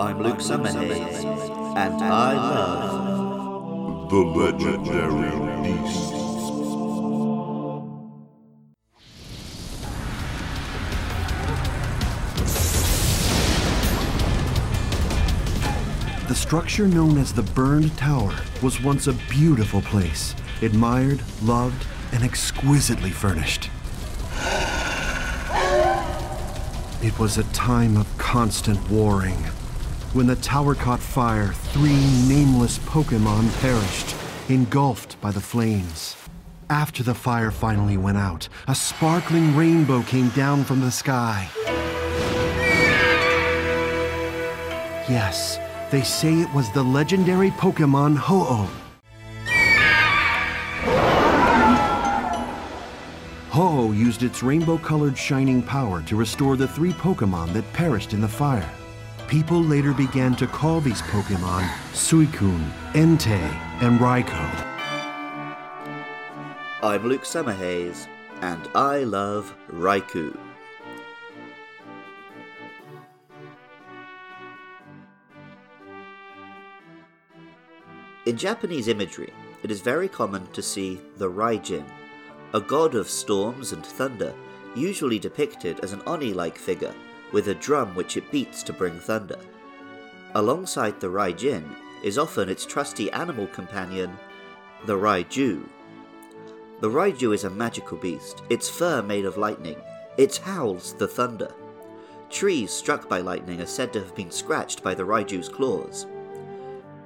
I'm Luke Summerhaze, and I love The legendary beasts. The structure known as the Burned Tower was once a beautiful place, admired, loved, and exquisitely furnished. It was a time of constant warring. When the tower caught fire, three nameless Pokemon perished, engulfed by the flames. After the fire finally went out, a sparkling rainbow came down from the sky. Yes, they say it was the legendary Pokemon Ho-Oh. Ho-Oh used its rainbow-colored shining power to restore the three Pokemon that perished in the fire. People later began to call these Pokemon Suicune, Entei, and Raikou. I'm Luke Summerhaze, and I love Raikou. In Japanese imagery, it is very common to see the Raijin, a god of storms and thunder, usually depicted as an Oni like figure with a drum which it beats to bring thunder. Alongside the Raijin is often its trusty animal companion, the Raiju. The Raiju is a magical beast, its fur made of lightning, its howls the thunder. Trees struck by lightning are said to have been scratched by the Raiju's claws.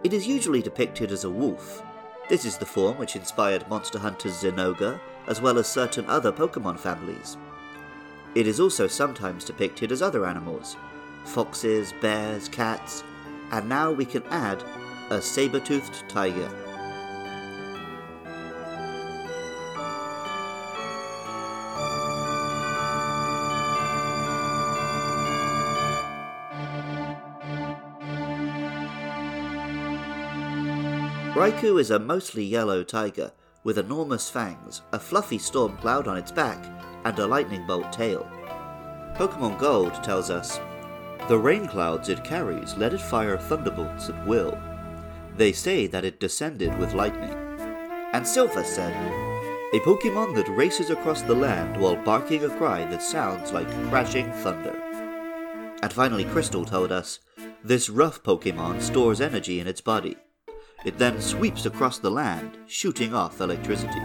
It is usually depicted as a wolf. This is the form which inspired Monster Hunter's Zinogre, as well as certain other Pokemon families. It is also sometimes depicted as other animals foxes, bears, cats, and now we can add a saber toothed tiger. Raikou is a mostly yellow tiger with enormous fangs, a fluffy storm cloud on its back, and a lightning bolt tail. Pokemon Gold tells us the rain clouds it carries let it fire thunderbolts at will. They say that it descended with lightning. And Silver said, a Pokemon that races across the land while barking a cry that sounds like crashing thunder. And finally, Crystal told us, this rough Pokemon stores energy in its body. It then sweeps across the land, shooting off electricity.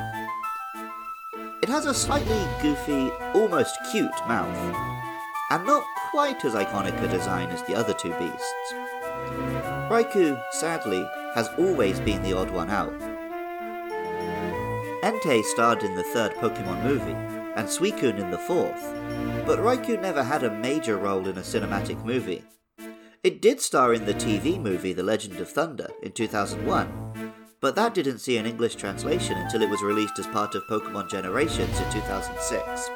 It has a slightly goofy, almost cute mouth, and not quite as iconic a design as the other two beasts. Raikou, sadly, has always been the odd one out. Entei starred in the third Pokemon movie, and Suicune in the fourth, but Raikou never had a major role in a cinematic movie. It did star in the TV movie The Legend of Thunder in 2001, but that didn't see an English translation until it was released as part of Pokemon Generations in 2006.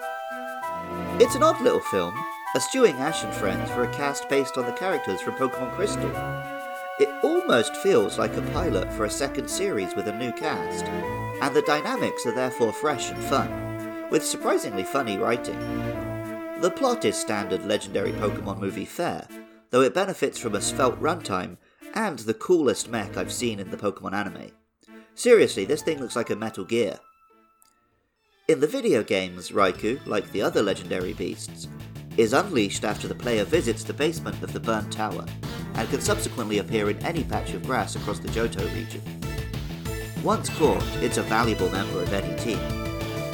It's an odd little film, eschewing Ash and friends for a cast based on the characters from Pokemon Crystal. It almost feels like a pilot for a second series with a new cast, and the dynamics are therefore fresh and fun, with surprisingly funny writing. The plot is standard legendary Pokemon movie fare, though it benefits from a svelte runtime and the coolest mech I've seen in the Pokemon anime. Seriously, this thing looks like a Metal Gear. In the video games, Raikou, like the other legendary beasts, is unleashed after the player visits the basement of the burnt tower, and can subsequently appear in any patch of grass across the Johto region. Once caught, it's a valuable member of any team.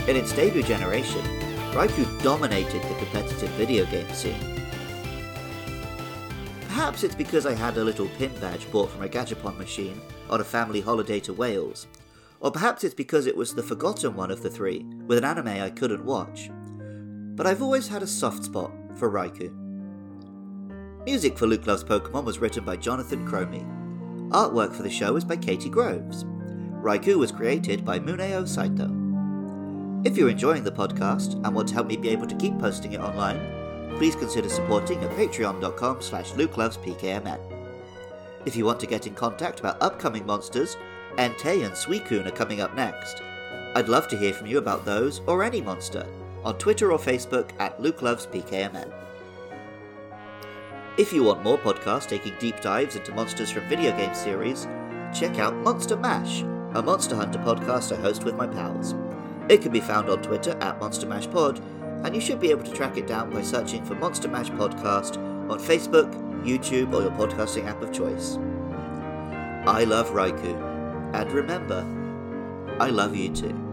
In its debut generation, Raikou dominated the competitive video game scene, Perhaps it's because I had a little pin badge bought from a Gachapon machine on a family holiday to Wales. Or perhaps it's because it was the forgotten one of the three, with an anime I couldn't watch. But I've always had a soft spot for Raikou. Music for Luke Loves Pokemon was written by Jonathan Cromie. Artwork for the show is by Katie Groves. Raikou was created by Muneo Saito. If you're enjoying the podcast and want to help me be able to keep posting it online, please consider supporting at patreon.com slash lukelovespkmn. If you want to get in contact about upcoming monsters, Entei and Suicune are coming up next. I'd love to hear from you about those or any monster on Twitter or Facebook at lukelovespkmn. If you want more podcasts taking deep dives into monsters from video game series, check out Monster Mash, a Monster Hunter podcast I host with my pals. It can be found on Twitter at Monster Mash Pod, and you should be able to track it down by searching for Monster Mash Podcast on Facebook, YouTube, or your podcasting app of choice. I love Raikou, and remember, I love you too.